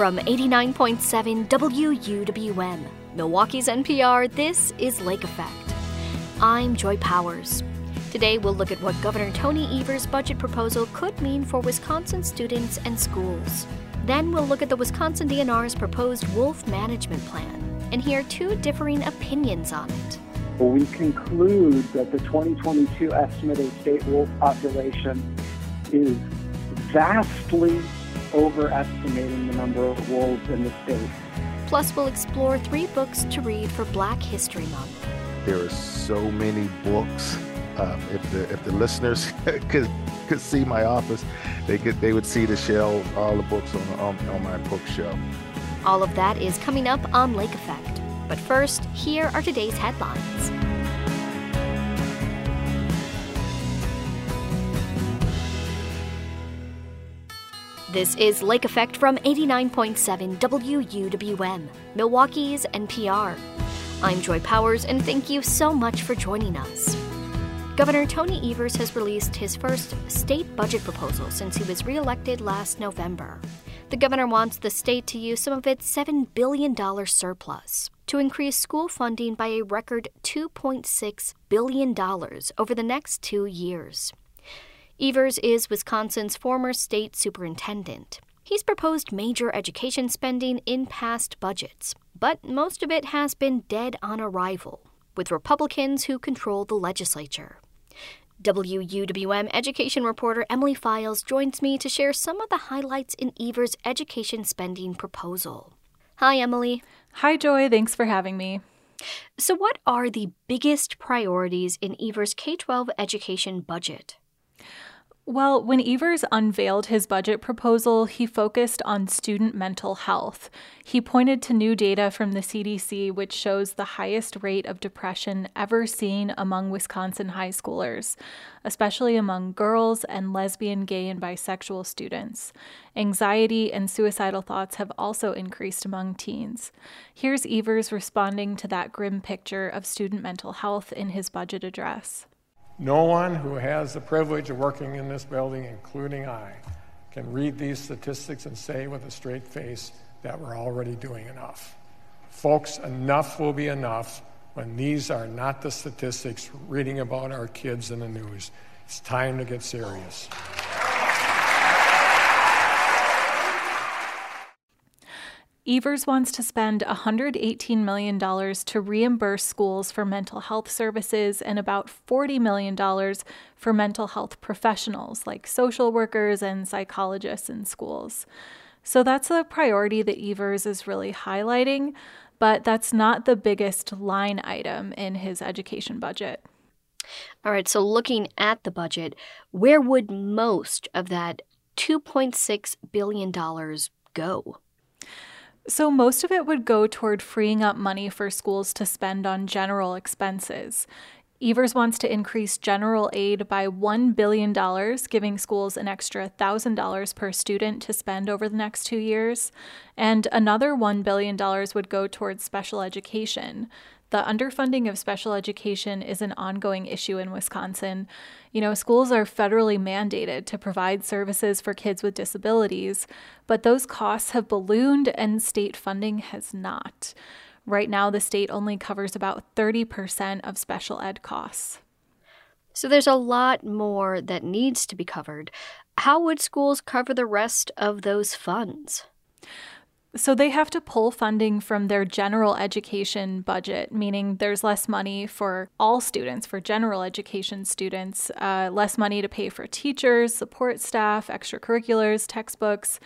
From 89.7 WUWM, Milwaukee's NPR, this is Lake Effect. I'm Joy Powers. Today we'll look at what Governor Tony Evers' budget proposal could mean for Wisconsin students and schools. Then we'll look at the Wisconsin DNR's proposed wolf management plan and hear two differing opinions on it. We conclude that the 2022 estimated state wolf population is vastly overestimating the number of wolves in the state. Plus, we'll explore three books to read for Black History Month. There are so many books. Um, if the if the listeners could could see my office, they could they would see the shelf, all the books on on, on my bookshelf. All of that is coming up on Lake Effect. But first, here are today's headlines. This is Lake Effect from 89.7 WUWM, Milwaukee's NPR. I'm Joy Powers, and thank you so much for joining us. Governor Tony Evers has released his first state budget proposal since he was reelected last November. The governor wants the state to use some of its $7 billion surplus to increase school funding by a record $2.6 billion over the next two years. Evers is Wisconsin's former state superintendent. He's proposed major education spending in past budgets, but most of it has been dead on arrival, with Republicans who control the legislature. WUWM education reporter Emily Files joins me to share some of the highlights in Evers' education spending proposal. Hi, Emily. Hi, Joy. Thanks for having me. So, what are the biggest priorities in Evers' K 12 education budget? Well, when Evers unveiled his budget proposal, he focused on student mental health. He pointed to new data from the CDC, which shows the highest rate of depression ever seen among Wisconsin high schoolers, especially among girls and lesbian, gay, and bisexual students. Anxiety and suicidal thoughts have also increased among teens. Here's Evers responding to that grim picture of student mental health in his budget address. No one who has the privilege of working in this building, including I, can read these statistics and say with a straight face that we're already doing enough. Folks, enough will be enough when these are not the statistics reading about our kids in the news. It's time to get serious. Evers wants to spend $118 million to reimburse schools for mental health services and about $40 million for mental health professionals like social workers and psychologists in schools. So that's the priority that Evers is really highlighting, but that's not the biggest line item in his education budget. All right, so looking at the budget, where would most of that $2.6 billion go? So, most of it would go toward freeing up money for schools to spend on general expenses. Evers wants to increase general aid by $1 billion, giving schools an extra $1,000 per student to spend over the next two years. And another $1 billion would go towards special education. The underfunding of special education is an ongoing issue in Wisconsin. You know, schools are federally mandated to provide services for kids with disabilities, but those costs have ballooned and state funding has not. Right now, the state only covers about 30% of special ed costs. So there's a lot more that needs to be covered. How would schools cover the rest of those funds? So they have to pull funding from their general education budget, meaning there's less money for all students, for general education students, uh, less money to pay for teachers, support staff, extracurriculars, textbooks.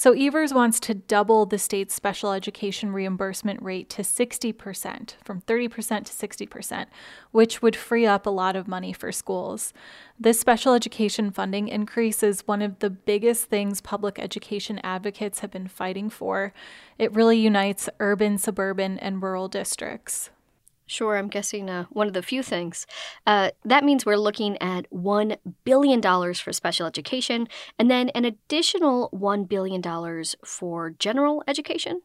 So Evers wants to double the state's special education reimbursement rate to 60%, from 30% to 60%, which would free up a lot of money for schools. This special education funding increase is one of the biggest things public education advocates have been fighting for. It really unites urban, suburban, and rural districts. Sure, I'm guessing uh, one of the few things. Uh, that means we're looking at $1 billion for special education and then an additional $1 billion for general education.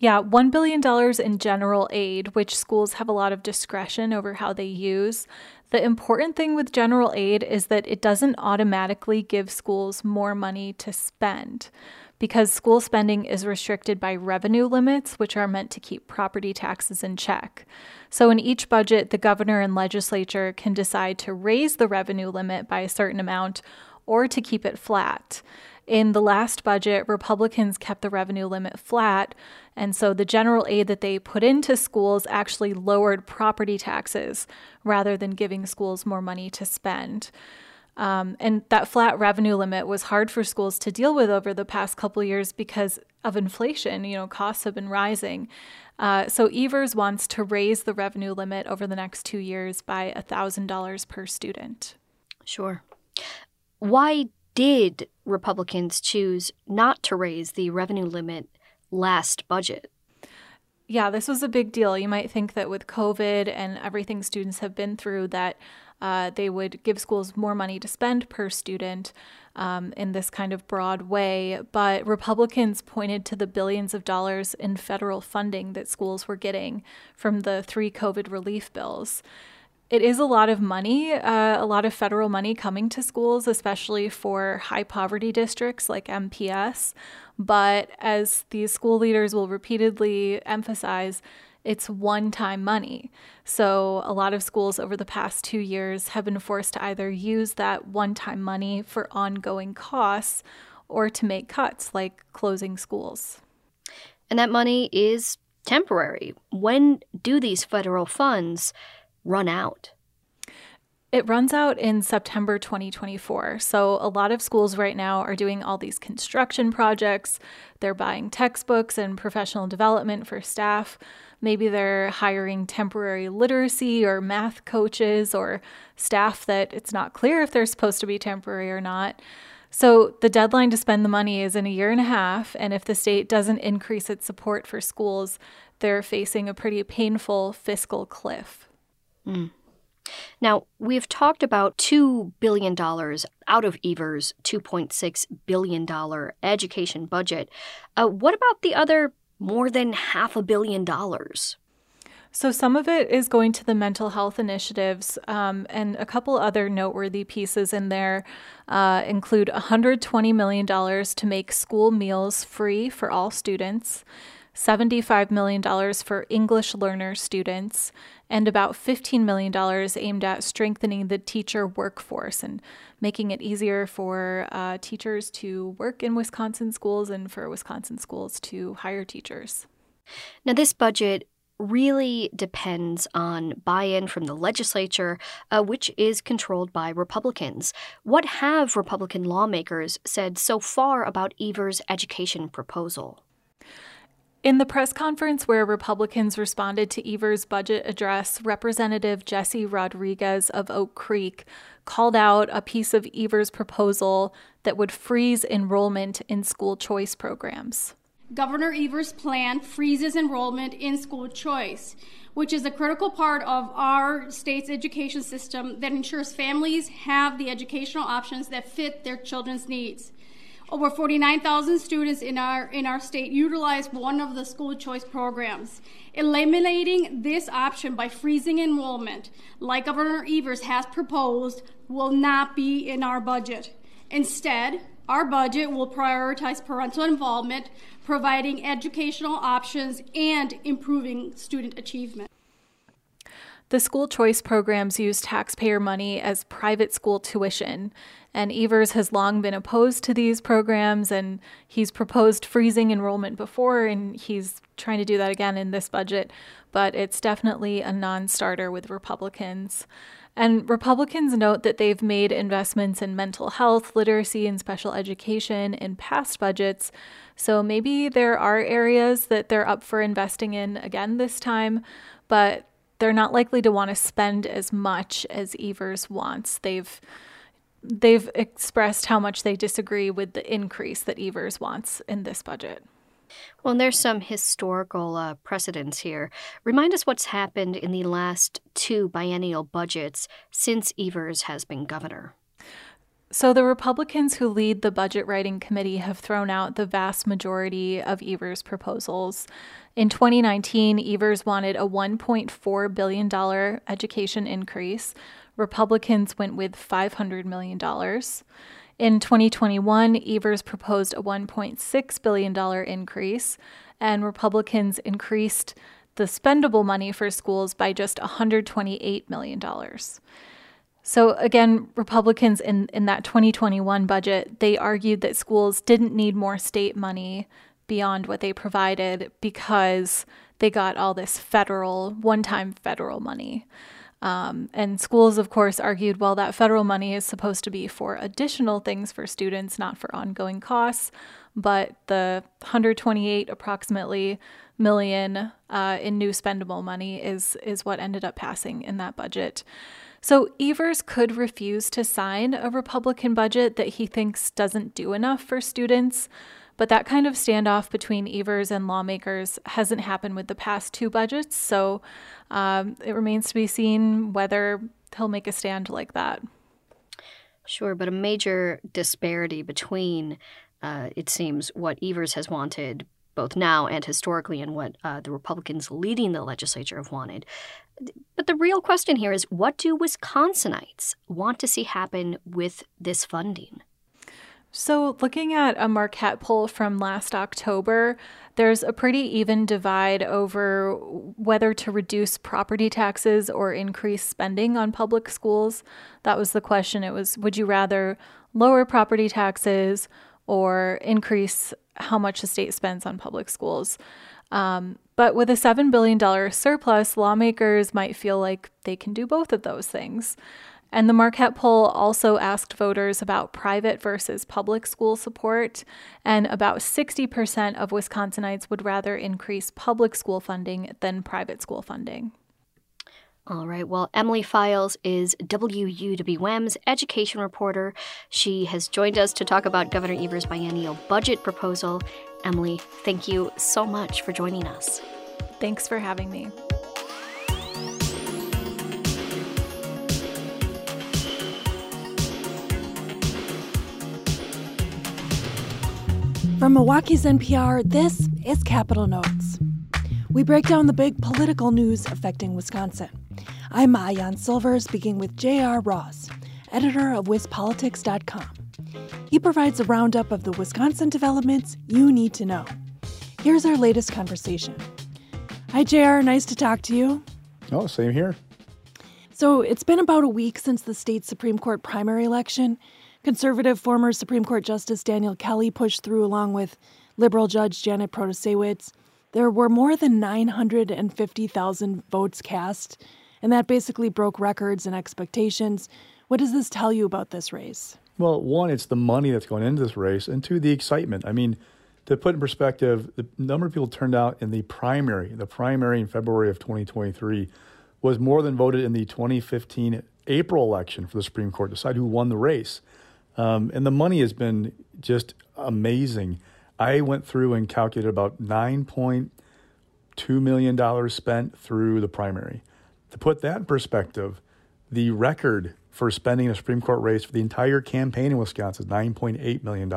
Yeah, $1 billion in general aid, which schools have a lot of discretion over how they use. The important thing with general aid is that it doesn't automatically give schools more money to spend. Because school spending is restricted by revenue limits, which are meant to keep property taxes in check. So, in each budget, the governor and legislature can decide to raise the revenue limit by a certain amount or to keep it flat. In the last budget, Republicans kept the revenue limit flat, and so the general aid that they put into schools actually lowered property taxes rather than giving schools more money to spend. Um, and that flat revenue limit was hard for schools to deal with over the past couple years because of inflation. You know, costs have been rising. Uh, so Evers wants to raise the revenue limit over the next two years by $1,000 per student. Sure. Why did Republicans choose not to raise the revenue limit last budget? Yeah, this was a big deal. You might think that with COVID and everything students have been through, that uh, they would give schools more money to spend per student um, in this kind of broad way. But Republicans pointed to the billions of dollars in federal funding that schools were getting from the three COVID relief bills it is a lot of money, uh, a lot of federal money coming to schools, especially for high poverty districts like MPS. But as these school leaders will repeatedly emphasize, it's one time money. So, a lot of schools over the past two years have been forced to either use that one time money for ongoing costs or to make cuts like closing schools. And that money is temporary. When do these federal funds run out? It runs out in September 2024. So, a lot of schools right now are doing all these construction projects. They're buying textbooks and professional development for staff. Maybe they're hiring temporary literacy or math coaches or staff that it's not clear if they're supposed to be temporary or not. So, the deadline to spend the money is in a year and a half. And if the state doesn't increase its support for schools, they're facing a pretty painful fiscal cliff. Mm. Now, we've talked about $2 billion out of Evers' $2.6 billion education budget. Uh, what about the other more than half a billion dollars? So, some of it is going to the mental health initiatives, um, and a couple other noteworthy pieces in there uh, include $120 million to make school meals free for all students. $75 million for English learner students, and about $15 million aimed at strengthening the teacher workforce and making it easier for uh, teachers to work in Wisconsin schools and for Wisconsin schools to hire teachers. Now, this budget really depends on buy in from the legislature, uh, which is controlled by Republicans. What have Republican lawmakers said so far about Evers' education proposal? In the press conference where Republicans responded to Evers' budget address, Representative Jesse Rodriguez of Oak Creek called out a piece of Evers' proposal that would freeze enrollment in school choice programs. Governor Evers' plan freezes enrollment in school choice, which is a critical part of our state's education system that ensures families have the educational options that fit their children's needs. Over 49,000 students in our, in our state utilize one of the school choice programs. Eliminating this option by freezing enrollment, like Governor Evers has proposed, will not be in our budget. Instead, our budget will prioritize parental involvement, providing educational options, and improving student achievement. The school choice programs use taxpayer money as private school tuition, and Evers has long been opposed to these programs, and he's proposed freezing enrollment before, and he's trying to do that again in this budget, but it's definitely a non starter with Republicans. And Republicans note that they've made investments in mental health, literacy, and special education in past budgets. So maybe there are areas that they're up for investing in again this time, but they're not likely to want to spend as much as Evers wants. They've they've expressed how much they disagree with the increase that Evers wants in this budget. Well, and there's some historical uh, precedents here. Remind us what's happened in the last two biennial budgets since Evers has been governor. So, the Republicans who lead the budget writing committee have thrown out the vast majority of Evers' proposals. In 2019, Evers wanted a $1.4 billion education increase. Republicans went with $500 million. In 2021, Evers proposed a $1.6 billion increase, and Republicans increased the spendable money for schools by just $128 million. So again, Republicans in, in that 2021 budget, they argued that schools didn't need more state money beyond what they provided because they got all this federal, one-time federal money. Um, and schools, of course, argued, well, that federal money is supposed to be for additional things for students, not for ongoing costs. But the 128 approximately million uh, in new spendable money is is what ended up passing in that budget. So Evers could refuse to sign a Republican budget that he thinks doesn't do enough for students. But that kind of standoff between Evers and lawmakers hasn't happened with the past two budgets, so um, it remains to be seen whether he'll make a stand like that. Sure, but a major disparity between, uh, it seems, what Evers has wanted both now and historically and what uh, the Republicans leading the legislature have wanted. But the real question here is what do Wisconsinites want to see happen with this funding? So, looking at a Marquette poll from last October, there's a pretty even divide over whether to reduce property taxes or increase spending on public schools. That was the question. It was would you rather lower property taxes or increase how much the state spends on public schools? Um, but with a $7 billion surplus, lawmakers might feel like they can do both of those things. And the Marquette poll also asked voters about private versus public school support, and about 60% of Wisconsinites would rather increase public school funding than private school funding. All right. Well, Emily Files is WUWM's education reporter. She has joined us to talk about Governor Evers' biennial budget proposal. Emily, thank you so much for joining us. Thanks for having me. From Milwaukee's NPR, this is Capitol Notes. We break down the big political news affecting Wisconsin. I'm Maayan Silver, speaking with J.R. Ross, editor of WisPolitics.com. He provides a roundup of the Wisconsin developments you need to know. Here's our latest conversation. Hi, JR. Nice to talk to you. Oh, same here. So, it's been about a week since the state Supreme Court primary election, Conservative former Supreme Court Justice Daniel Kelly pushed through along with liberal Judge Janet Protasiewicz. There were more than 950,000 votes cast, and that basically broke records and expectations. What does this tell you about this race? Well, one, it's the money that's going into this race, and two, the excitement. I mean, to put in perspective, the number of people turned out in the primary, the primary in February of 2023, was more than voted in the 2015 April election for the Supreme Court to decide who won the race. Um, and the money has been just amazing. I went through and calculated about $9.2 million spent through the primary. To put that in perspective, the record for spending a Supreme Court race for the entire campaign in Wisconsin is $9.8 million.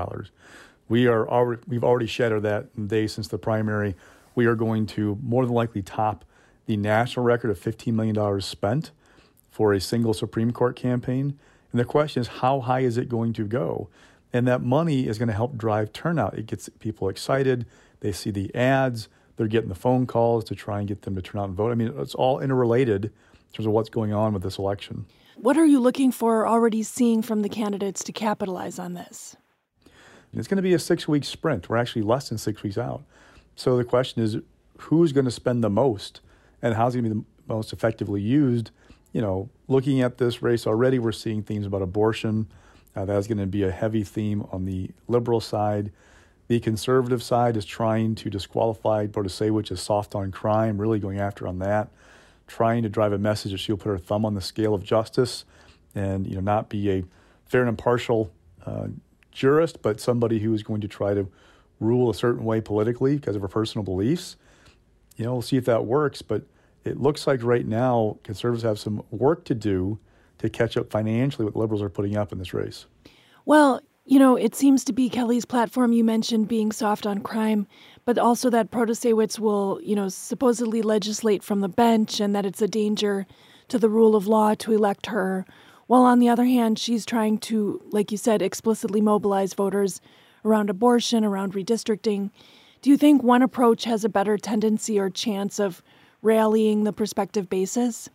We are already, we've already shattered that day since the primary. We are going to more than likely top the national record of $15 million spent for a single Supreme Court campaign. And the question is, how high is it going to go? And that money is going to help drive turnout. It gets people excited. They see the ads. They're getting the phone calls to try and get them to turn out and vote. I mean, it's all interrelated in terms of what's going on with this election. What are you looking for already seeing from the candidates to capitalize on this? it's going to be a six week sprint. We're actually less than six weeks out. So the question is who's going to spend the most and how's it going to be the most effectively used? You know, looking at this race already, we're seeing themes about abortion. Uh, that's going to be a heavy theme on the liberal side. The conservative side is trying to disqualify Protasiewicz is soft on crime, really going after on that, trying to drive a message that she'll put her thumb on the scale of justice and you know not be a fair and impartial uh, jurist, but somebody who is going to try to rule a certain way politically because of her personal beliefs. You know, we'll see if that works, but it looks like right now conservatives have some work to do to catch up financially what liberals are putting up in this race. Well, you know, it seems to be Kelly's platform you mentioned being soft on crime, but also that Protasiewicz will, you know, supposedly legislate from the bench and that it's a danger to the rule of law to elect her. while on the other hand, she's trying to, like you said, explicitly mobilize voters around abortion, around redistricting. Do you think one approach has a better tendency or chance of rallying the prospective bases?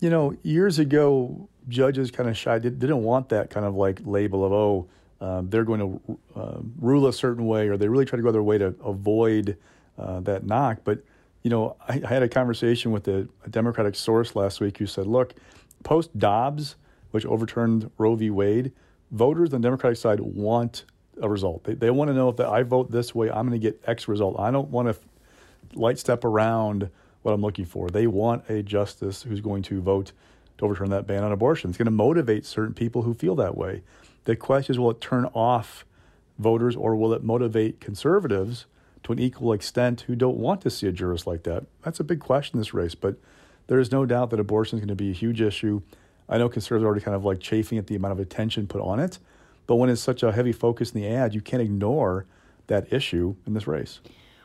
You know, years ago, judges kind of shy didn't want that kind of like label of, oh, um, they're going to uh, rule a certain way, or they really try to go their way to avoid uh, that knock. But, you know, I, I had a conversation with a, a, Democratic source last week who said, look, post Dobbs, which overturned Roe v. Wade, voters on the Democratic side want a result. They, they want to know if I vote this way, I'm going to get X result. I don't want to light step around what I'm looking for. They want a justice who's going to vote to overturn that ban on abortion. It's going to motivate certain people who feel that way. The question is will it turn off voters or will it motivate conservatives to an equal extent who don't want to see a jurist like that? That's a big question in this race, but there is no doubt that abortion is going to be a huge issue. I know conservatives are already kind of like chafing at the amount of attention put on it, but when it's such a heavy focus in the ad, you can't ignore that issue in this race.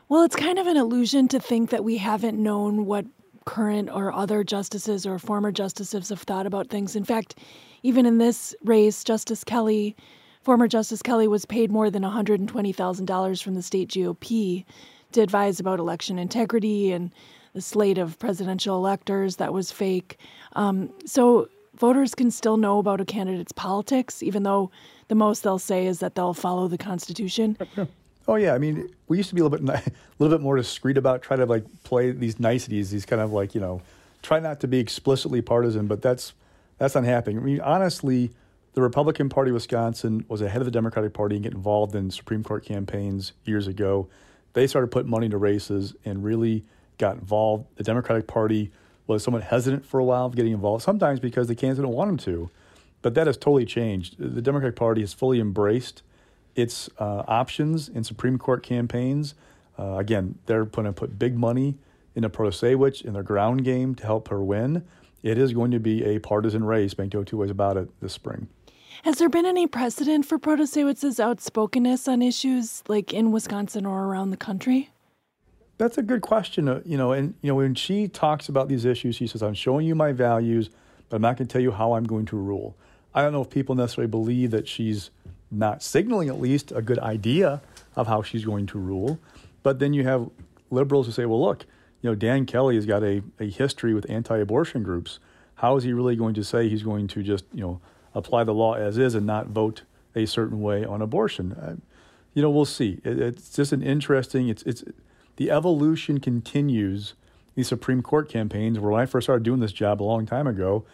Well, it's kind of an illusion to think that we haven't known what current or other justices or former justices have thought about things. In fact, even in this race, Justice Kelly, former Justice Kelly, was paid more than $120,000 from the state GOP to advise about election integrity and the slate of presidential electors that was fake. Um, so voters can still know about a candidate's politics, even though the most they'll say is that they'll follow the Constitution. Oh yeah, I mean, we used to be a little bit, a little bit more discreet about try to like play these niceties, these kind of like you know, try not to be explicitly partisan, but that's that's not happening. I mean, honestly, the Republican Party of Wisconsin was ahead of the Democratic Party and get involved in Supreme Court campaigns years ago. They started putting money into races and really got involved. The Democratic Party was somewhat hesitant for a while of getting involved, sometimes because the candidates didn't want them to. But that has totally changed. The Democratic Party has fully embraced its uh, options in Supreme Court campaigns. Uh, again, they're going to put big money into Protasiewicz in their ground game to help her win. It is going to be a partisan race. Make no two ways about it this spring. Has there been any precedent for Protasiewicz's outspokenness on issues like in Wisconsin or around the country? That's a good question. Uh, you know, and you know when she talks about these issues, she says, "I'm showing you my values, but I'm not going to tell you how I'm going to rule." I don't know if people necessarily believe that she's not signaling at least a good idea of how she's going to rule. But then you have liberals who say, well, look, you know, Dan Kelly has got a, a history with anti abortion groups. How is he really going to say he's going to just, you know, apply the law as is and not vote a certain way on abortion? Uh, you know, we'll see. It, it's just an interesting, it's, it's, the evolution continues these Supreme Court campaigns. Where when I first started doing this job a long time ago,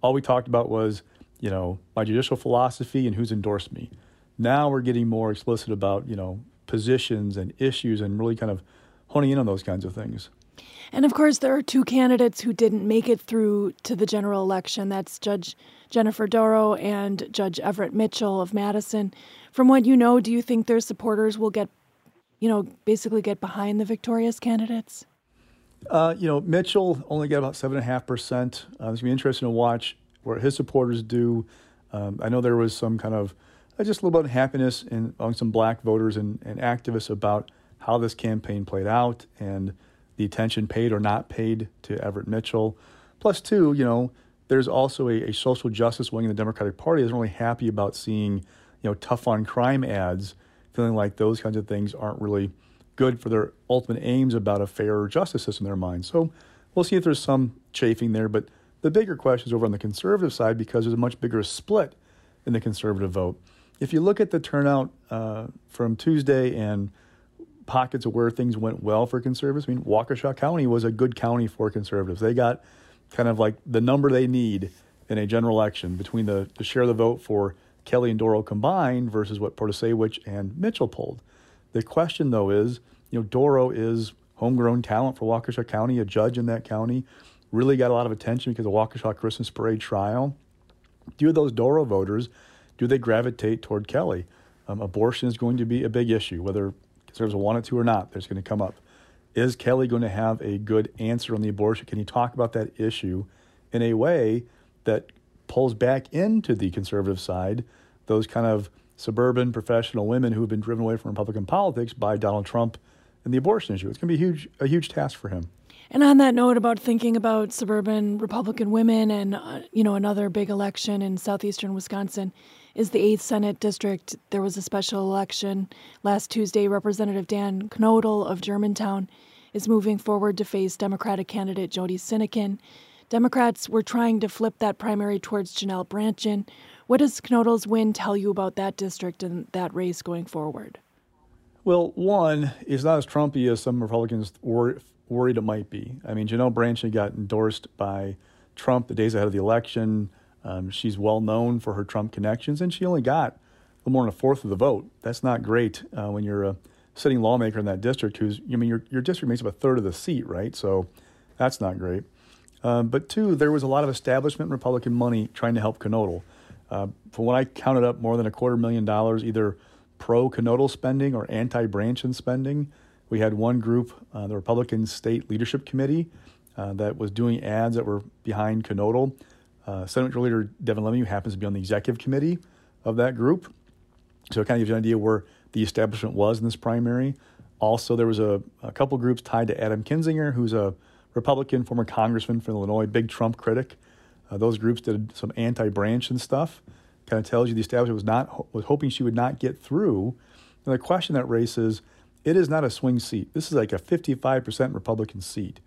all we talked about was you know, my judicial philosophy and who's endorsed me. Now we're getting more explicit about, you know, positions and issues and really kind of honing in on those kinds of things. And of course, there are two candidates who didn't make it through to the general election. That's Judge Jennifer Dorow and Judge Everett Mitchell of Madison. From what you know, do you think their supporters will get, you know, basically get behind the victorious candidates? Uh, you know, Mitchell only got about seven and a half percent. Uh, it's gonna be interesting to watch what his supporters do. Um, I know there was some kind of uh, just a little bit of happiness in, among some black voters and, and activists about how this campaign played out and the attention paid or not paid to Everett Mitchell. Plus, two, you know, there's also a, a social justice wing in the Democratic Party isn't really happy about seeing, you know, tough on crime ads, feeling like those kinds of things aren't really good for their ultimate aims about a fair justice system in their minds. So we'll see if there's some chafing there, but the bigger question is over on the conservative side because there's a much bigger split in the conservative vote. If you look at the turnout uh, from Tuesday and pockets of where things went well for conservatives, I mean, Waukesha County was a good county for conservatives. They got kind of like the number they need in a general election between the, the share of the vote for Kelly and Dorow combined versus what Protasiewicz and Mitchell pulled. The question, though, is you know, Dorow is homegrown talent for Waukesha County, a judge in that county really got a lot of attention because of the Waukesha Christmas Parade trial. Do those Dorow voters, do they gravitate toward Kelly? Um, abortion is going to be a big issue, whether conservatives want it to or not. There's going to come up. Is Kelly going to have a good answer on the abortion? Can he talk about that issue in a way that pulls back into the conservative side those kind of suburban professional women who have been driven away from Republican politics by Donald Trump and the abortion issue. It's going to be a huge, a huge task for him. And on that note, about thinking about suburban Republican women and, uh, you know, another big election in southeastern Wisconsin is the 8th Senate District. There was a special election last Tuesday. Representative Dan Knodl of Germantown is moving forward to face Democratic candidate Jodi Sinykin. Democrats were trying to flip that primary towards Janel Brandtjen. What does Knodl's win tell you about that district and that race going forward? Well, one is not as Trumpy as some Republicans were worried it might be. I mean, Janel Brandtjen got endorsed by Trump the days ahead of the election. Um, she's well known for her Trump connections, and she only got a little more than a fourth of the vote. That's not great uh, when you're a sitting lawmaker in that district who's, I mean, your, your district makes up a third of the seat, right? So that's not great. Um, but two, there was a lot of establishment Republican money trying to help Knodl. Uh, from what I counted up, more than a quarter million dollars, either pro Knodl spending or anti Brandtjen spending. We had one group, uh, the Republican State Leadership Committee, uh, that was doing ads that were behind Knodl. Uh, Senate Leader Devin LeMahieu happens to be on the executive committee of that group. So it kind of gives you an idea where the establishment was in this primary. Also, there was a, a couple groups tied to Adam Kinzinger, who's a Republican, former congressman from Illinois, big Trump critic. Uh, those groups did some anti-Brandtjen stuff. Kind of tells you the establishment was not was hoping she would not get through. And the question that raises is, it is not a swing seat. This is like a 55% Republican seat.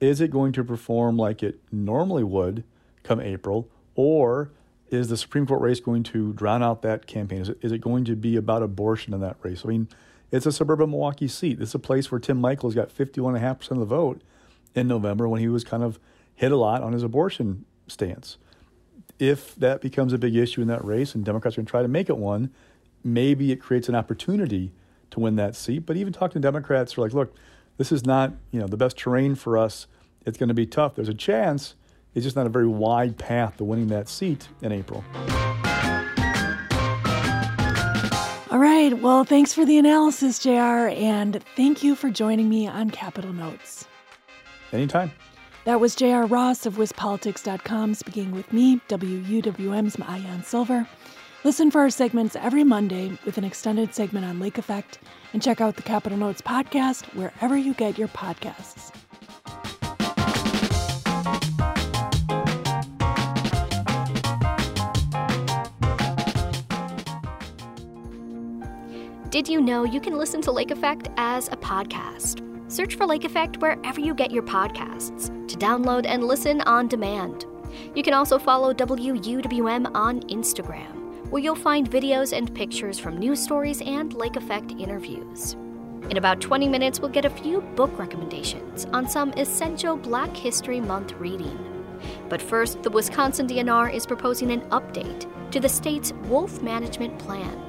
Is it going to perform like it normally would come April, or is the Supreme Court race going to drown out that campaign? Is it, is it going to be about abortion in that race? I mean, it's a suburban Milwaukee seat. This is a place where Tim Michels got 51.5% of the vote in November when he was kind of hit a lot on his abortion stance. If that becomes a big issue in that race and Democrats are going to try to make it one, maybe it creates an opportunity to win that seat. But even talking to Democrats who are like, look, this is not you know the best terrain for us. It's going to be tough. There's a chance. It's just not a very wide path to winning that seat in April. All right. Well, thanks for the analysis, JR, and thank you for joining me on Capitol Notes. Anytime. That was JR Ross of WisPolitics.com speaking with me, WUWM's Maayan Silver. Listen for our segments every Monday with an extended segment on Lake Effect, and check out the Capitol Notes podcast wherever you get your podcasts. Did you know you can listen to Lake Effect as a podcast? Search for Lake Effect wherever you get your podcasts to download and listen on demand. You can also follow WUWM on Instagram, where you'll find videos and pictures from news stories and Lake Effect interviews. In about 20 minutes, we'll get a few book recommendations on some essential Black History Month reading. But first, the Wisconsin DNR is proposing an update to the state's wolf management plan.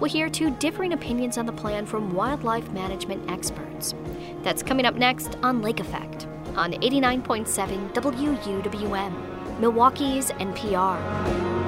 We'll hear two differing opinions on the plan from wildlife management experts. That's coming up next on Lake Effect on 89.7 WUWM, Milwaukee's NPR.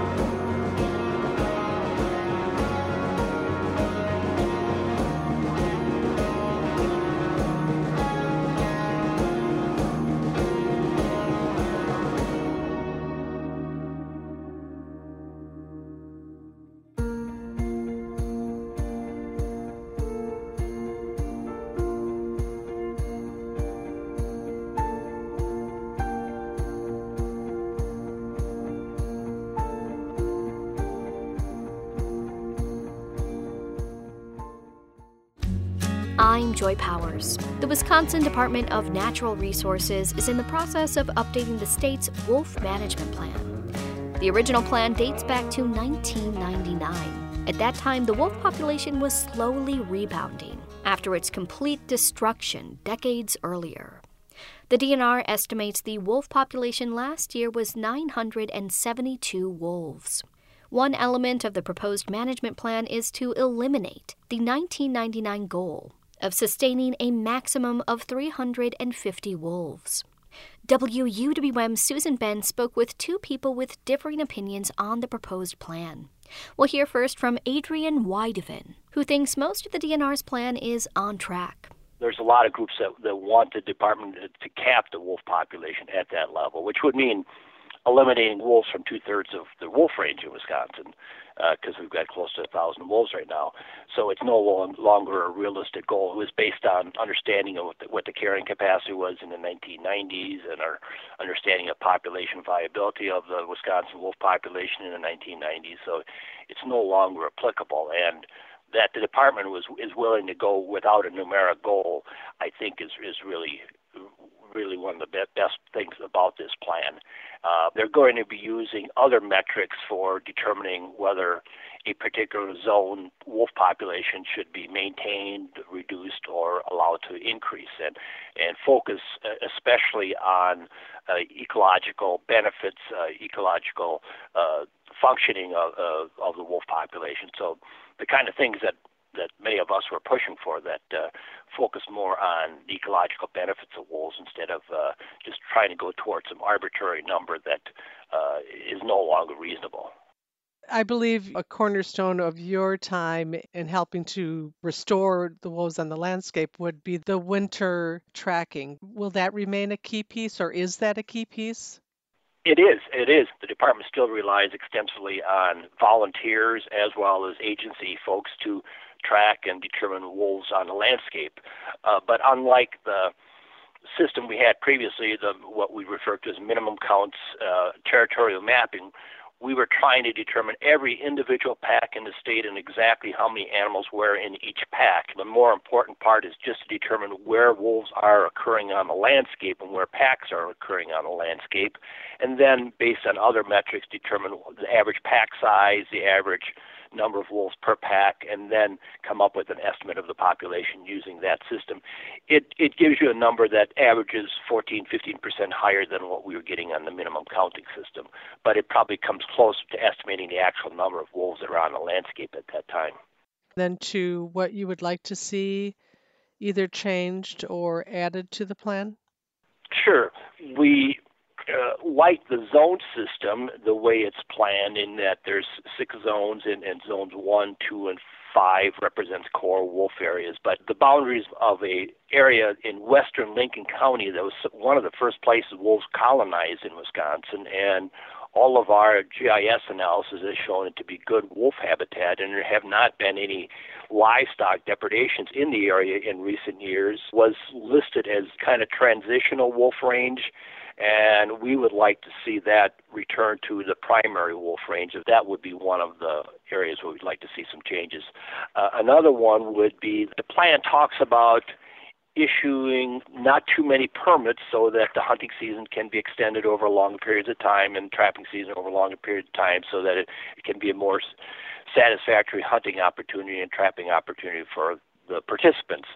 Wisconsin Department of Natural Resources is in the process of updating the state's wolf management plan. The original plan dates back to 1999. At that time, the wolf population was slowly rebounding after its complete destruction decades earlier. The DNR estimates the wolf population last year was 972 wolves. One element of the proposed management plan is to eliminate the 1999 goal of sustaining a maximum of 350 wolves. WUWM's Susan Bence spoke with two people with differing opinions on the proposed plan. We'll hear first from Adrian Wydeven, who thinks most of the DNR's plan is on track. There's a lot of groups that, that want the department to cap the wolf population at that level, which would mean eliminating wolves from two thirds of the wolf range in Wisconsin because uh, we've got close to a thousand wolves right now. So it's no longer a realistic goal. It was based on understanding of what the, what the carrying capacity was in the 1990s and our understanding of population viability of the Wisconsin wolf population in the 1990s. So it's no longer applicable. And that the department was is willing to go without a numeric goal, I think is is really really one of the best things about this plan. Uh, they're going to be using other metrics for determining whether a particular zone wolf population should be maintained, reduced, or allowed to increase, and and focus uh, especially on uh, ecological benefits, uh, ecological uh, functioning of, of, of the wolf population. So the kind of things that that many of us were pushing for that uh, focus more on the ecological benefits of wolves instead of uh, just trying to go towards some arbitrary number that uh, is no longer reasonable. I believe a cornerstone of your time in helping to restore the wolves on the landscape would be the winter tracking. Will that remain a key piece, or is that a key piece? It is. It is. The department still relies extensively on volunteers as well as agency folks to track and determine wolves on the landscape. Uh, but unlike the system we had previously, the what we referred to as minimum counts uh, territorial mapping, we were trying to determine every individual pack in the state and exactly how many animals were in each pack. The more important part is just to determine where wolves are occurring on the landscape and where packs are occurring on the landscape, and then based on other metrics, determine the average pack size, the average number of wolves per pack, and then come up with an estimate of the population using that system. It it gives you a number that averages 14, 15 percent higher than what we were getting on the minimum counting system, but it probably comes close to estimating the actual number of wolves that are on the landscape at that time. Then to what you would like to see either changed or added to the plan? Sure. We uh, like the zone system the way it's planned in that there's six zones and, and zones one, two, and five represents core wolf areas, but the boundaries of a area in western Lincoln County that was one of the first places wolves colonized in Wisconsin, and all of our GIS analysis has shown it to be good wolf habitat, and there have not been any livestock depredations in the area in recent years. Was listed as kind of transitional wolf range and we would like to see that return to the primary wolf range. If that would be one of the areas where we'd like to see some changes. Uh, another one would be the plan talks about issuing not too many permits so that the hunting season can be extended over longer periods of time and trapping season over longer periods of time so that it, it can be a more satisfactory hunting opportunity and trapping opportunity for the participants.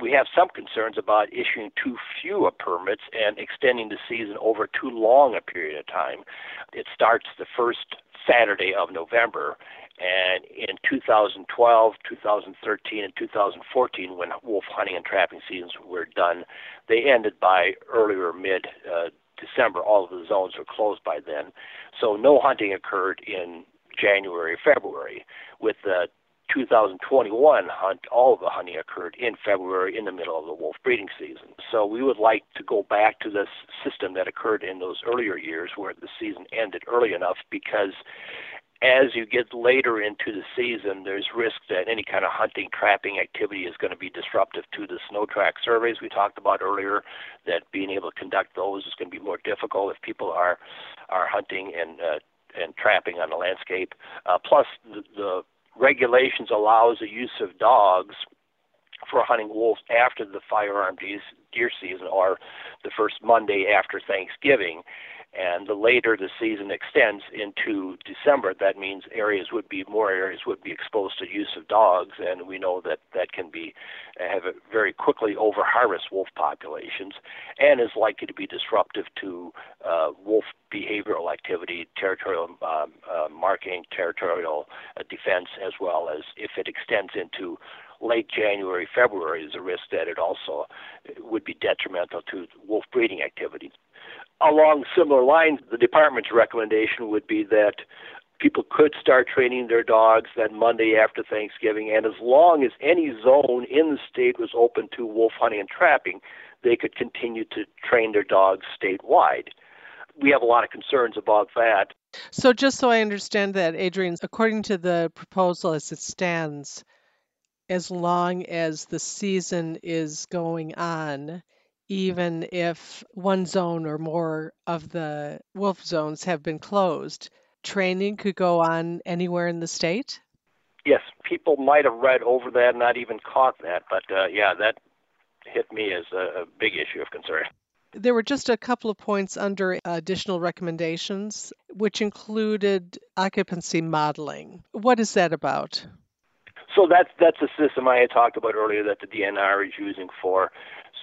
We have some concerns about issuing too few permits and extending the season over too long a period of time. It starts the first Saturday of November, and in 2012, 2013, and 2014, when wolf hunting and trapping seasons were done, they ended by earlier mid uh, December. All of the zones were closed by then. So no hunting occurred in January, February. With the 2021 hunt, all of the hunting occurred in February in the middle of the wolf breeding season. So we would like to go back to this system that occurred in those earlier years where the season ended early enough because as you get later into the season, there's risk that any kind of hunting, trapping activity is going to be disruptive to the snow track surveys we talked about earlier. That being able to conduct those is going to be more difficult if people are are hunting and uh, and trapping on the landscape. Uh, plus, the, the regulations allows the use of dogs for hunting wolves after the firearm deer season or the first Monday after Thanksgiving. And the later the season extends into December, that means areas would be more areas would be exposed to use of dogs, and we know that that can be have a very quickly over harvest wolf populations, and is likely to be disruptive to uh, wolf behavioral activity, territorial um, uh, marking, territorial uh, defense, as well as if it extends into late January, February, is a risk that it also would be detrimental to wolf breeding activities along similar lines, the department's recommendation would be that people could start training their dogs that Monday after Thanksgiving, and as long as any zone in the state was open to wolf hunting and trapping, they could continue to train their dogs statewide. we have a lot of concerns about that. So, just so I understand that, Adrian, according to the proposal as it stands, as long as the season is going on, even if one zone or more of the wolf zones have been closed, training could go on anywhere in the state? Yes, people might have read over that and not even caught that, but uh, yeah, that hit me as a, a big issue of concern. There were just a couple of points under additional recommendations, which included occupancy modeling. What is that about? So that's that's a system I had talked about earlier that the DNR is using for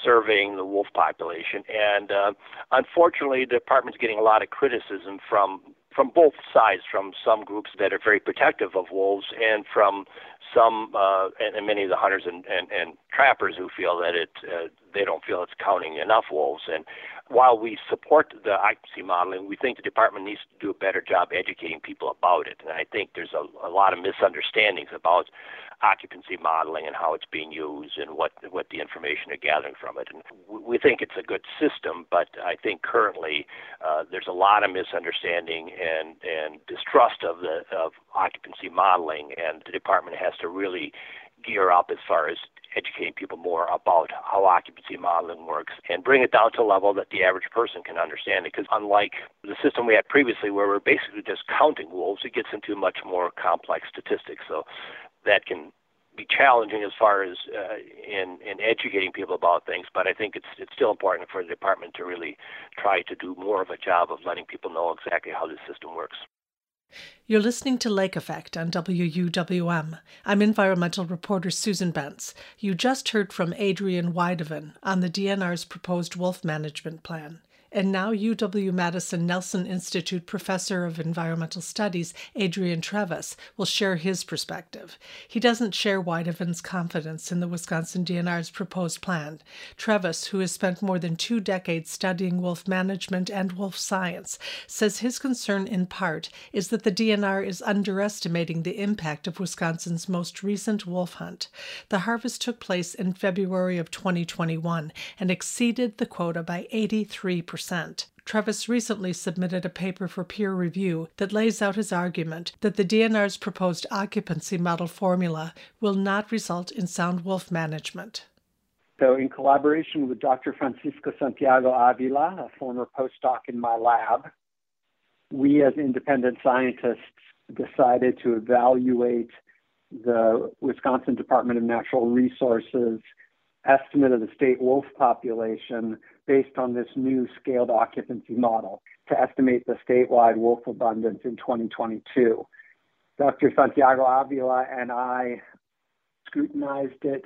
surveying the wolf population, and uh, unfortunately, the department's getting a lot of criticism from from both sides, from some groups that are very protective of wolves, and from some uh, and, and many of the hunters and, and, and trappers who feel that it uh, they don't feel it's counting enough wolves. And while we support the occupancy modeling, we think the department needs to do a better job educating people about it. And I think there's a, a lot of misunderstandings about occupancy modeling and how it's being used and what what the information are gathering from it. And we think it's a good system, but I think currently uh, there's a lot of misunderstanding and and distrust of the of occupancy modeling, and the department has to really gear up as far as educating people more about how occupancy modeling works and bring it down to a level that the average person can understand it. Because unlike the system we had previously, where we're basically just counting wolves, it gets into much more complex statistics. So that can be challenging as far as uh, in in educating people about things, but I think it's it's still important for the department to really try to do more of a job of letting people know exactly how this system works. You're listening to Lake Effect on WUWM. I'm environmental reporter Susan Bence. You just heard from Adrian Wydeven on the DNR's proposed wolf management plan and now UW Madison Nelson Institute professor of environmental studies Adrian Treves will share his perspective. He doesn't share Wydeven's confidence in the Wisconsin DNR's proposed plan. Treves, who has spent more than two decades studying wolf management and wolf science, says his concern in part is that the DNR is underestimating the impact of Wisconsin's most recent wolf hunt. The harvest took place in February of 2021 and exceeded the quota by 83%. Treves recently submitted a paper for peer review that lays out his argument that the DNR's proposed occupancy model formula will not result in sound wolf management. So, in collaboration with Dr. Francisco Santiago Avila, a former postdoc in my lab, we as independent scientists decided to evaluate the Wisconsin Department of Natural Resources estimate of the state wolf population based on this new scaled occupancy model to estimate the statewide wolf abundance in 2022. Dr. Santiago Avila and I scrutinized it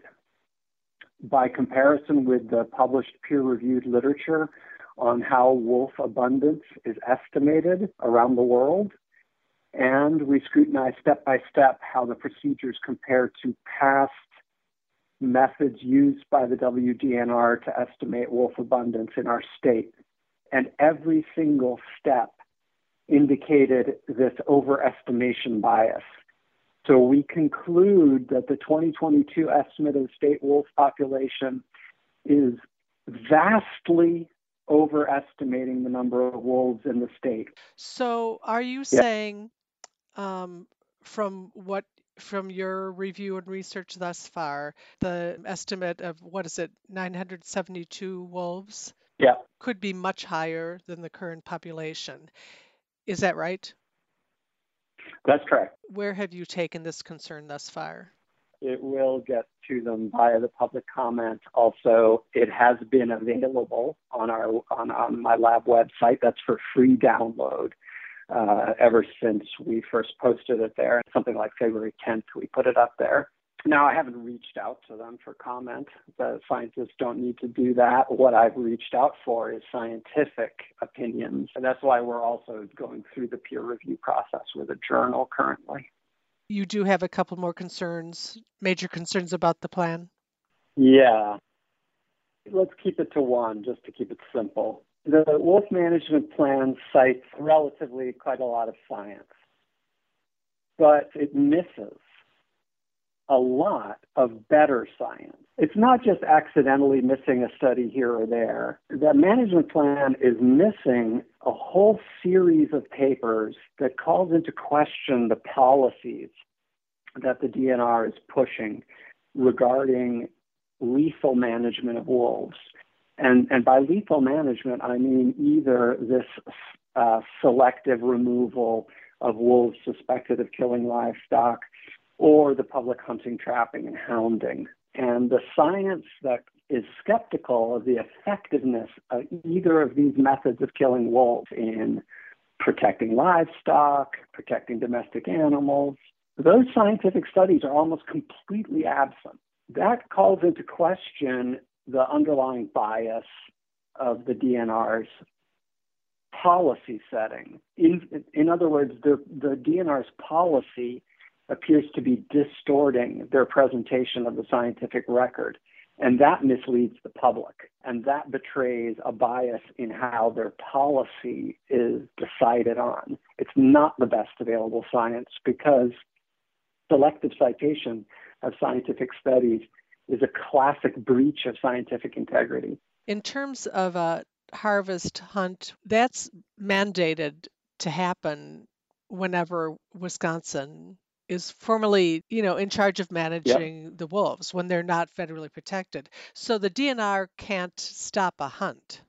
by comparison with the published peer reviewed literature on how wolf abundance is estimated around the world. And we scrutinized step by step how the procedures compare to past methods used by the WDNR to estimate wolf abundance in our state. And every single step indicated this overestimation bias. So we conclude that the 2022 estimate of the state wolf population is vastly overestimating the number of wolves in the state. So are you saying um, from what from your review and research thus far, the estimate of what is it, 972 wolves? Yeah. Could be much higher than the current population. Is that right? That's correct. Where have you taken this concern thus far? It will get to them via the public comment. Also, it has been available on our on, on my lab website. That's for free download uh, ever since we first posted it there. Something like February 10th, we put it up there. Now, I haven't reached out to them for comment. The scientists don't need to do that. What I've reached out for is scientific opinions. And that's why we're also going through the peer review process with a journal currently. You do have a couple more concerns, major concerns about the plan? Yeah. Let's keep it to one just to keep it simple. The wolf management plan cites relatively quite a lot of science, but it misses a lot of better science. It's not just accidentally missing a study here or there. The management plan is missing a whole series of papers that calls into question the policies that the DNR is pushing regarding lethal management of wolves. And, and by lethal management, I mean either this uh, selective removal of wolves suspected of killing livestock or the public hunting, trapping, and hounding. And the science that is skeptical of the effectiveness of either of these methods of killing wolves in protecting livestock, protecting domestic animals, those scientific studies are almost completely absent. That calls into question the underlying bias of the DNR's policy setting. In, in other words, the, the DNR's policy appears to be distorting their presentation of the scientific record. And that misleads the public. And that betrays a bias in how their policy is decided on. It's not the best available science because selective citation of scientific studies is a classic breach of scientific integrity. In terms of a harvest hunt, that's mandated to happen whenever Wisconsin is formally, you know, in charge of managing yep. the wolves when they're not federally protected. So the DNR can't stop a hunt.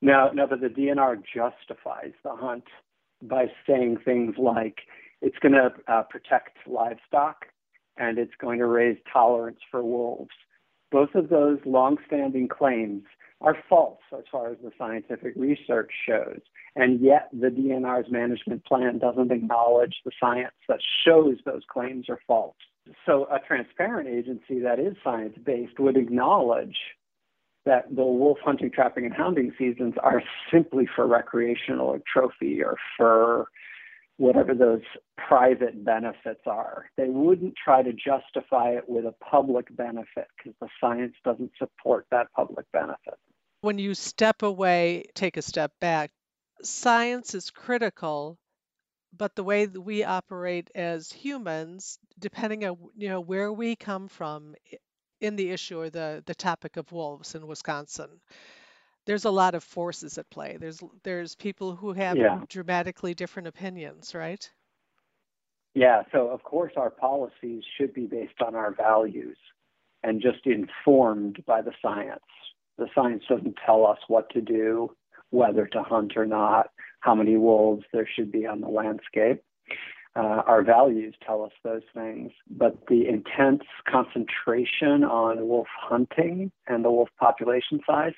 No, no, but the DNR justifies the hunt by saying things like it's going to uh, protect livestock and it's going to raise tolerance for wolves. Both of those longstanding claims are false as far as the scientific research shows. And yet, the DNR's management plan doesn't acknowledge the science that shows those claims are false. So, a transparent agency that is science based would acknowledge that the wolf hunting, trapping, and hounding seasons are simply for recreational or trophy or for whatever those private benefits are. They wouldn't try to justify it with a public benefit because the science doesn't support that public benefit. When you step away, take a step back, science is critical, but the way that we operate as humans, depending on you know where we come from in the issue or the the topic of wolves in Wisconsin, there's a lot of forces at play. There's there's people who have yeah. dramatically different opinions, right? Yeah, so of course our policies should be based on our values and just informed by the science. The science doesn't tell us what to do whether to hunt or not, how many wolves there should be on the landscape. Uh, our values tell us those things, but the intense concentration on wolf hunting and the wolf population size,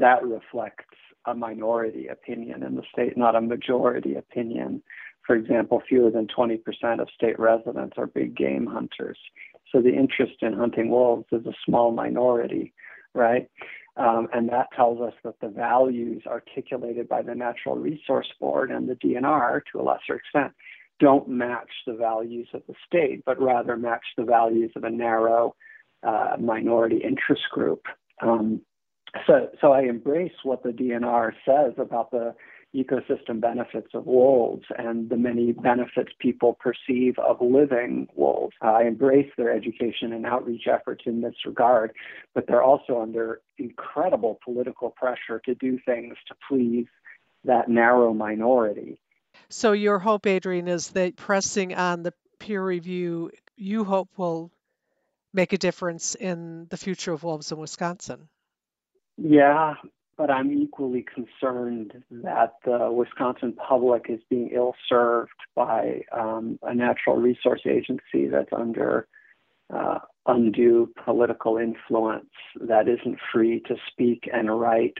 that reflects a minority opinion in the state, not a majority opinion. For example, fewer than 20% of state residents are big game hunters. So the interest in hunting wolves is a small minority, right? Um, and that tells us that the values articulated by the Natural Resource Board and the DNR, to a lesser extent, don't match the values of the state, but rather match the values of a narrow uh, minority interest group. Um, so, so I embrace what the DNR says about the ecosystem benefits of wolves and the many benefits people perceive of living wolves. I embrace their education and outreach efforts in this regard, but they're also under incredible political pressure to do things to please that narrow minority. So, your hope, Adrian, is that pressing on the peer review, you hope will make a difference in the future of wolves in Wisconsin. Yeah, but I'm equally concerned that the Wisconsin public is being ill served by um, a natural resource agency that's under uh, undue political influence that isn't free to speak and write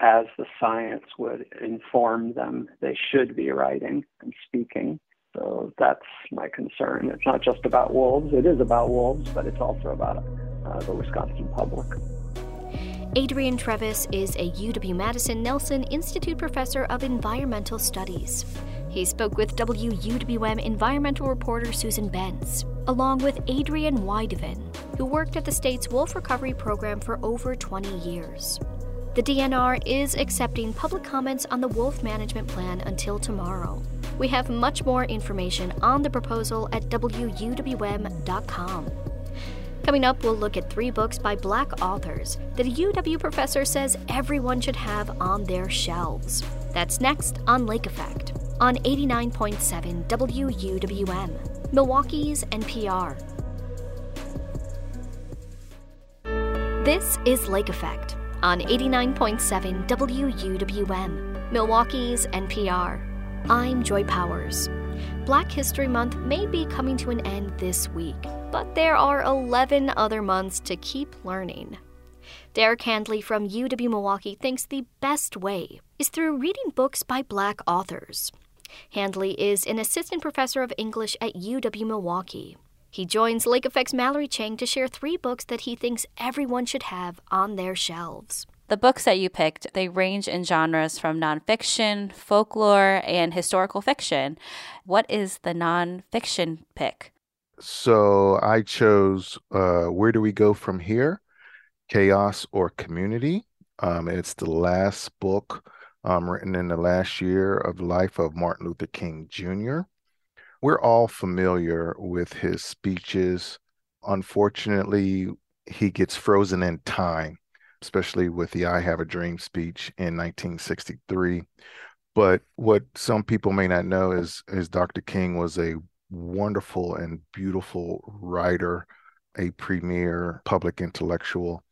as the science would inform them they should be writing and speaking. So that's my concern. It's not just about wolves, it is about wolves, but it's also about uh, the Wisconsin public. Adrian Treves is a UW Madison Nelson Institute professor of environmental studies. He spoke with WUWM environmental reporter Susan Bence, along with Adrian Wydeven, who worked at the state's wolf recovery program for over 20 years. The DNR is accepting public comments on the wolf management plan until tomorrow. We have much more information on the proposal at WUWM.com. Coming up, we'll look at three books by black authors that a UW professor says everyone should have on their shelves. That's next on Lake Effect on 89.7 WUWM, Milwaukee's NPR. This is Lake Effect on 89.7 WUWM, Milwaukee's NPR. I'm Joy Powers. Black History Month may be coming to an end this week, but there are 11 other months to keep learning. Derek Handley from UW Milwaukee thinks the best way is through reading books by black authors. Handley is an assistant professor of English at UW Milwaukee. He joins Lake Effect's Mallory Chang to share three books that he thinks everyone should have on their shelves. The books that you picked, they range in genres from nonfiction, folklore, and historical fiction. What is the nonfiction pick? So I chose uh, Where Do We Go From Here? Chaos or Community. Um, it's the last book um, written in the last year of life of Martin Luther King Jr we're all familiar with his speeches. Unfortunately, he gets frozen in time, especially with the I Have a Dream speech in 1963. But what some people may not know is, is Dr. King was a wonderful and beautiful writer, a premier public intellectual.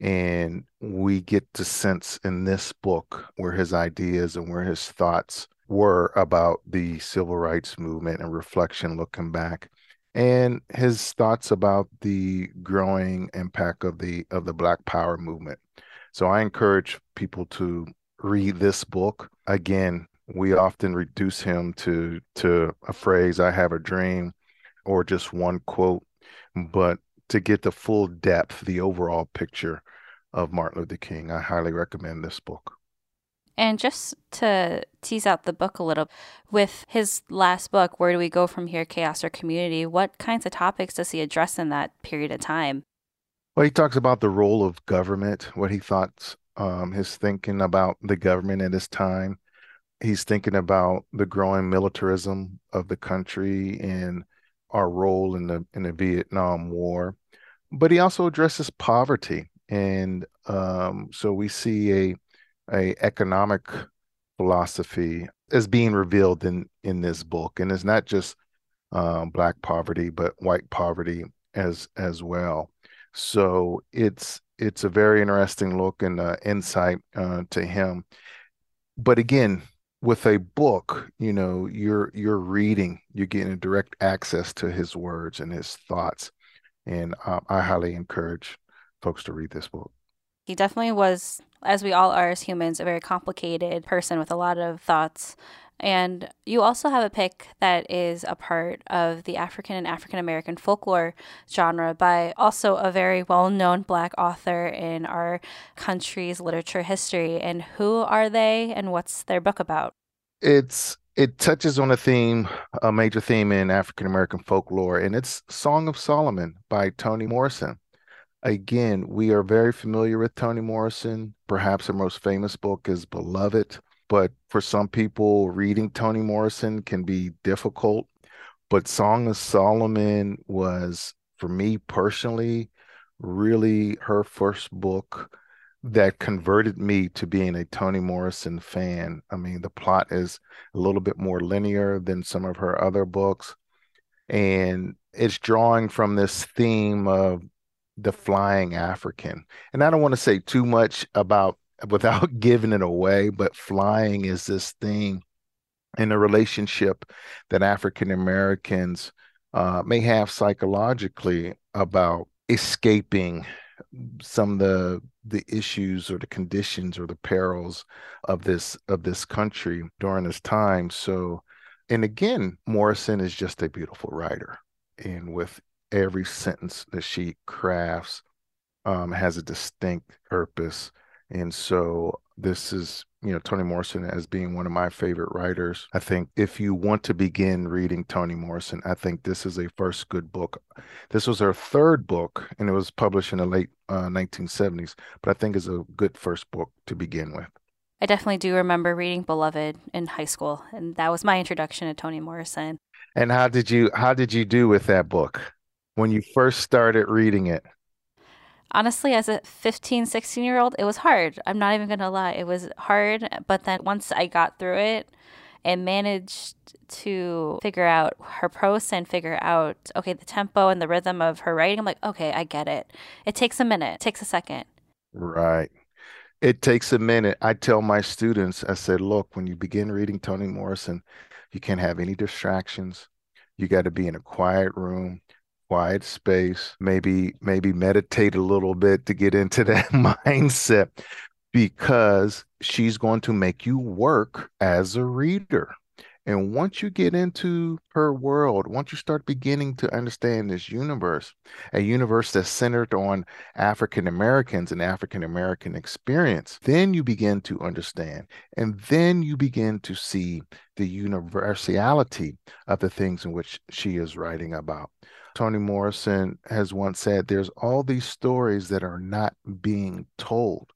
And we get to sense in this book where his ideas and where his thoughts were about the civil rights movement and reflection looking back and his thoughts about the growing impact of the of the black power movement. So i encourage people to read this book. Again we often reduce him to to a phrase i have a dream or just one quote but to get the full depth the overall picture of martin luther king i highly recommend this book and just to tease out the book a little, with his last book, Where Do We Go From Here, Chaos or Community, what kinds of topics does he address in that period of time? Well, he talks about the role of government, what he thought, um, his thinking about the government at his time. He's thinking about the growing militarism of the country and our role in the in the Vietnam War. But he also addresses poverty, and um, so we see a a economic philosophy is being revealed in in this book, and it's not just um, black poverty, but white poverty as as well. So it's it's a very interesting look and uh, insight uh, to him. But again, with a book, you know, you're you're reading, you're getting direct access to his words and his thoughts, and uh, I highly encourage folks to read this book. He definitely was, as we all are as humans, a very complicated person with a lot of thoughts. And you also have a pick that is a part of the African and African American folklore genre by also a very well known Black author in our country's literature history. And who are they and what's their book about? It's it touches on a theme, a major theme in African American folklore, and it's Song of Solomon by Toni Morrison. Again, we are very familiar with Toni Morrison. Perhaps her most famous book is Beloved, but for some people, reading Toni Morrison can be difficult. But Song of Solomon was, for me personally, really her first book that converted me to being a Toni Morrison fan. I mean, the plot is a little bit more linear than some of her other books. And it's drawing from this theme of the flying African. And I don't want to say too much about without giving it away, but flying is this thing in a relationship that African Americans uh, may have psychologically about escaping some of the the issues or the conditions or the perils of this of this country during this time. So, and again, Morrison is just a beautiful writer, and with every sentence that she crafts um, has a distinct purpose. And so this is, you know, Toni Morrison as being one of my favorite writers. I think if you want to begin reading Toni Morrison, I think this is a first good book. This was her third book, and it was published in the late uh, 1970s, but I think is a good first book to begin with. I definitely do remember reading Beloved in high school, and that was my introduction to Toni Morrison. And how did you how did you do with that book? When you first started reading it? Honestly, as a 15, 16 year old, it was hard. I'm not even going to lie. It was hard. But then once I got through it and managed to figure out her prose and figure out, okay, the tempo and the rhythm of her writing, I'm like, okay, I get it. It takes a minute, it takes a second. Right. It takes a minute. I tell my students, I said, look, when you begin reading Toni Morrison, you can't have any distractions. You got to be in a quiet room, quiet space, maybe maybe meditate a little bit to get into that mindset because she's going to make you work as a reader. And once you get into her world, once you start beginning to understand this universe, a universe that's centered on African Americans and African American experience, then you begin to understand. And then you begin to see the universality of the things in which she is writing about. Toni Morrison has once said, There's all these stories that are not being told.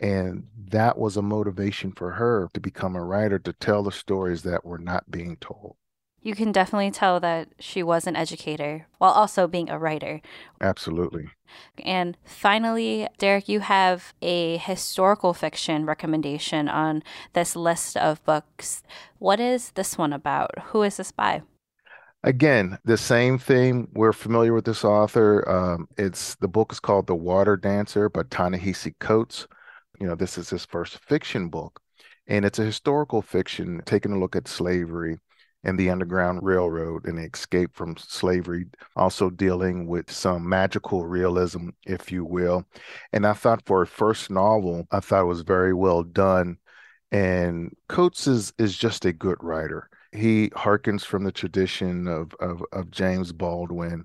And that was a motivation for her to become a writer, to tell the stories that were not being told. You can definitely tell that she was an educator while also being a writer. Absolutely. And finally, Derek, you have a historical fiction recommendation on this list of books. What is this one about? Who is this by? Again, the same thing. We're familiar with this author. Um, it's the book is called The Water Dancer by Ta-Nehisi Coates you know, this is his first fiction book. And it's a historical fiction taking a look at slavery and the Underground Railroad and the escape from slavery, also dealing with some magical realism, if you will. And I thought for a first novel, I thought it was very well done. And Coates is, is just a good writer. He harkens from the tradition of, of, of James Baldwin.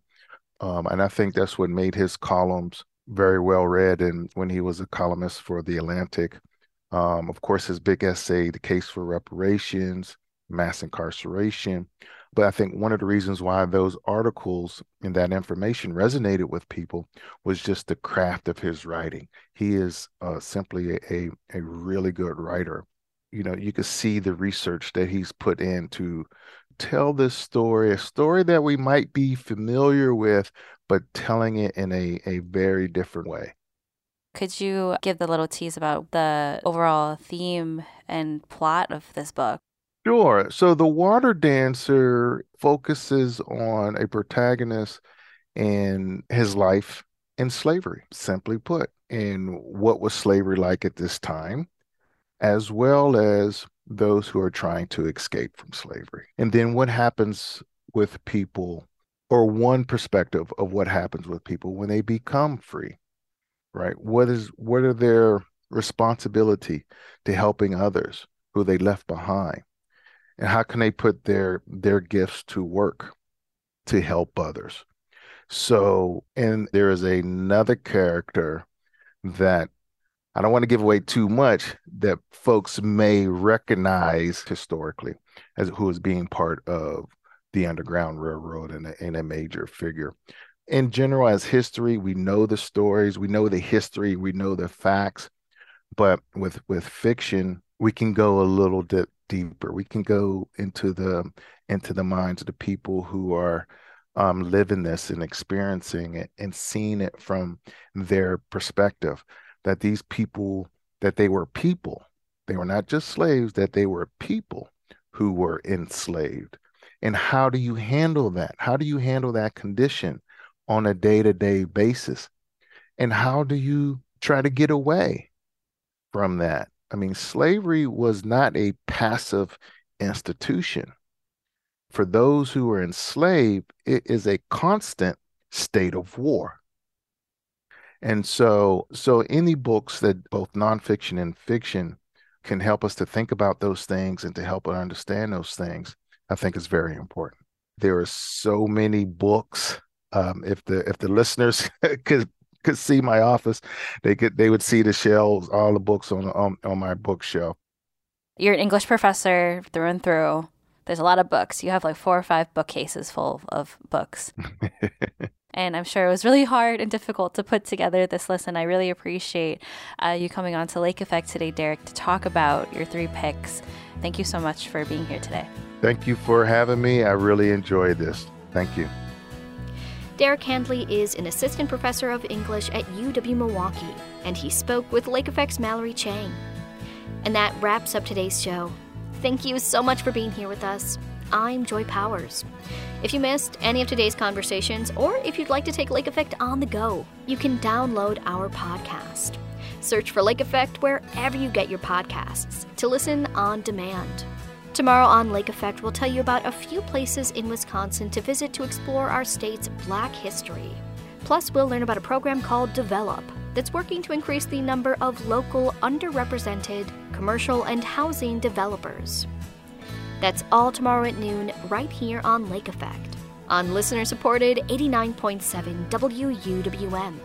Um, and I think that's what made his columns very well read and when he was a columnist for the Atlantic. Um, of course, his big essay, The Case for Reparations, Mass Incarceration. But I think one of the reasons why those articles and that information resonated with people was just the craft of his writing. He is uh, simply a, a really good writer. You know, you can see the research that he's put in to tell this story, a story that we might be familiar with, but telling it in a, a very different way. Could you give the little tease about the overall theme and plot of this book? Sure. So, The Water Dancer focuses on a protagonist and his life in slavery, simply put, and what was slavery like at this time, as well as those who are trying to escape from slavery. And then what happens with people, or one perspective of what happens with people when they become free, right? What is what are their responsibility to helping others who they left behind? And how can they put their their gifts to work to help others? So, and there is another character that I don't want to give away too much that folks may recognize historically as who is being part of the Underground Railroad and a, and a major figure. In general, as history, we know the stories, we know the history, we know the facts, but with with fiction, we can go a little bit deeper. We can go into the into the minds of the people who are um, living this and experiencing it and seeing it from their perspective that these people that they were people they were not just slaves that they were people who were enslaved and how do you handle that? How do you handle that condition on a day-to-day basis? And how do you try to get away from that? I mean slavery was not a passive institution. For those who were enslaved it is a constant state of war. And so, so any books that both nonfiction and fiction can help us to think about those things and to help us understand those things, I think is very important. There are so many books. Um, if the if the listeners could could see my office, they could they would see the shelves, all the books on on, on my bookshelf. You're an English professor through and through. There's a lot of books. You have like four or five bookcases full of books. And I'm sure it was really hard and difficult to put together this list. And I really appreciate uh, you coming on to Lake Effect today, Derek, to talk about your three picks. Thank you so much for being here today. Thank you for having me. I really enjoyed this. Thank you. Derek Handley is an assistant professor of English at UW Milwaukee, and he spoke with Lake Effect's Mallory Chang. And that wraps up today's show. Thank you so much for being here with us. I'm Joy Powers. If you missed any of today's conversations, or if you'd like to take Lake Effect on the go, you can download our podcast. Search for Lake Effect wherever you get your podcasts to listen on demand. Tomorrow on Lake Effect, we'll tell you about a few places in Wisconsin to visit to explore our state's black history. Plus, we'll learn about a program called Develop that's working to increase the number of local underrepresented commercial and housing developers. That's all tomorrow at noon, right here on Lake Effect, on listener supported 89.7 WUWM,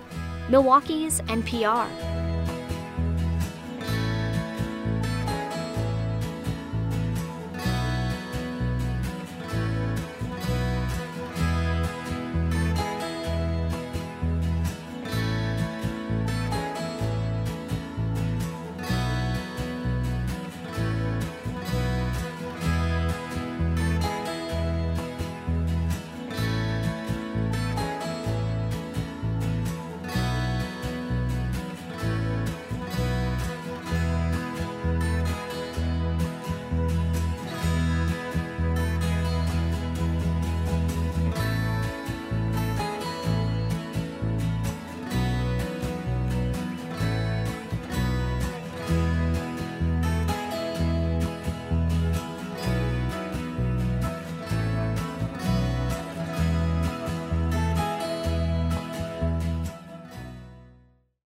Milwaukee's NPR.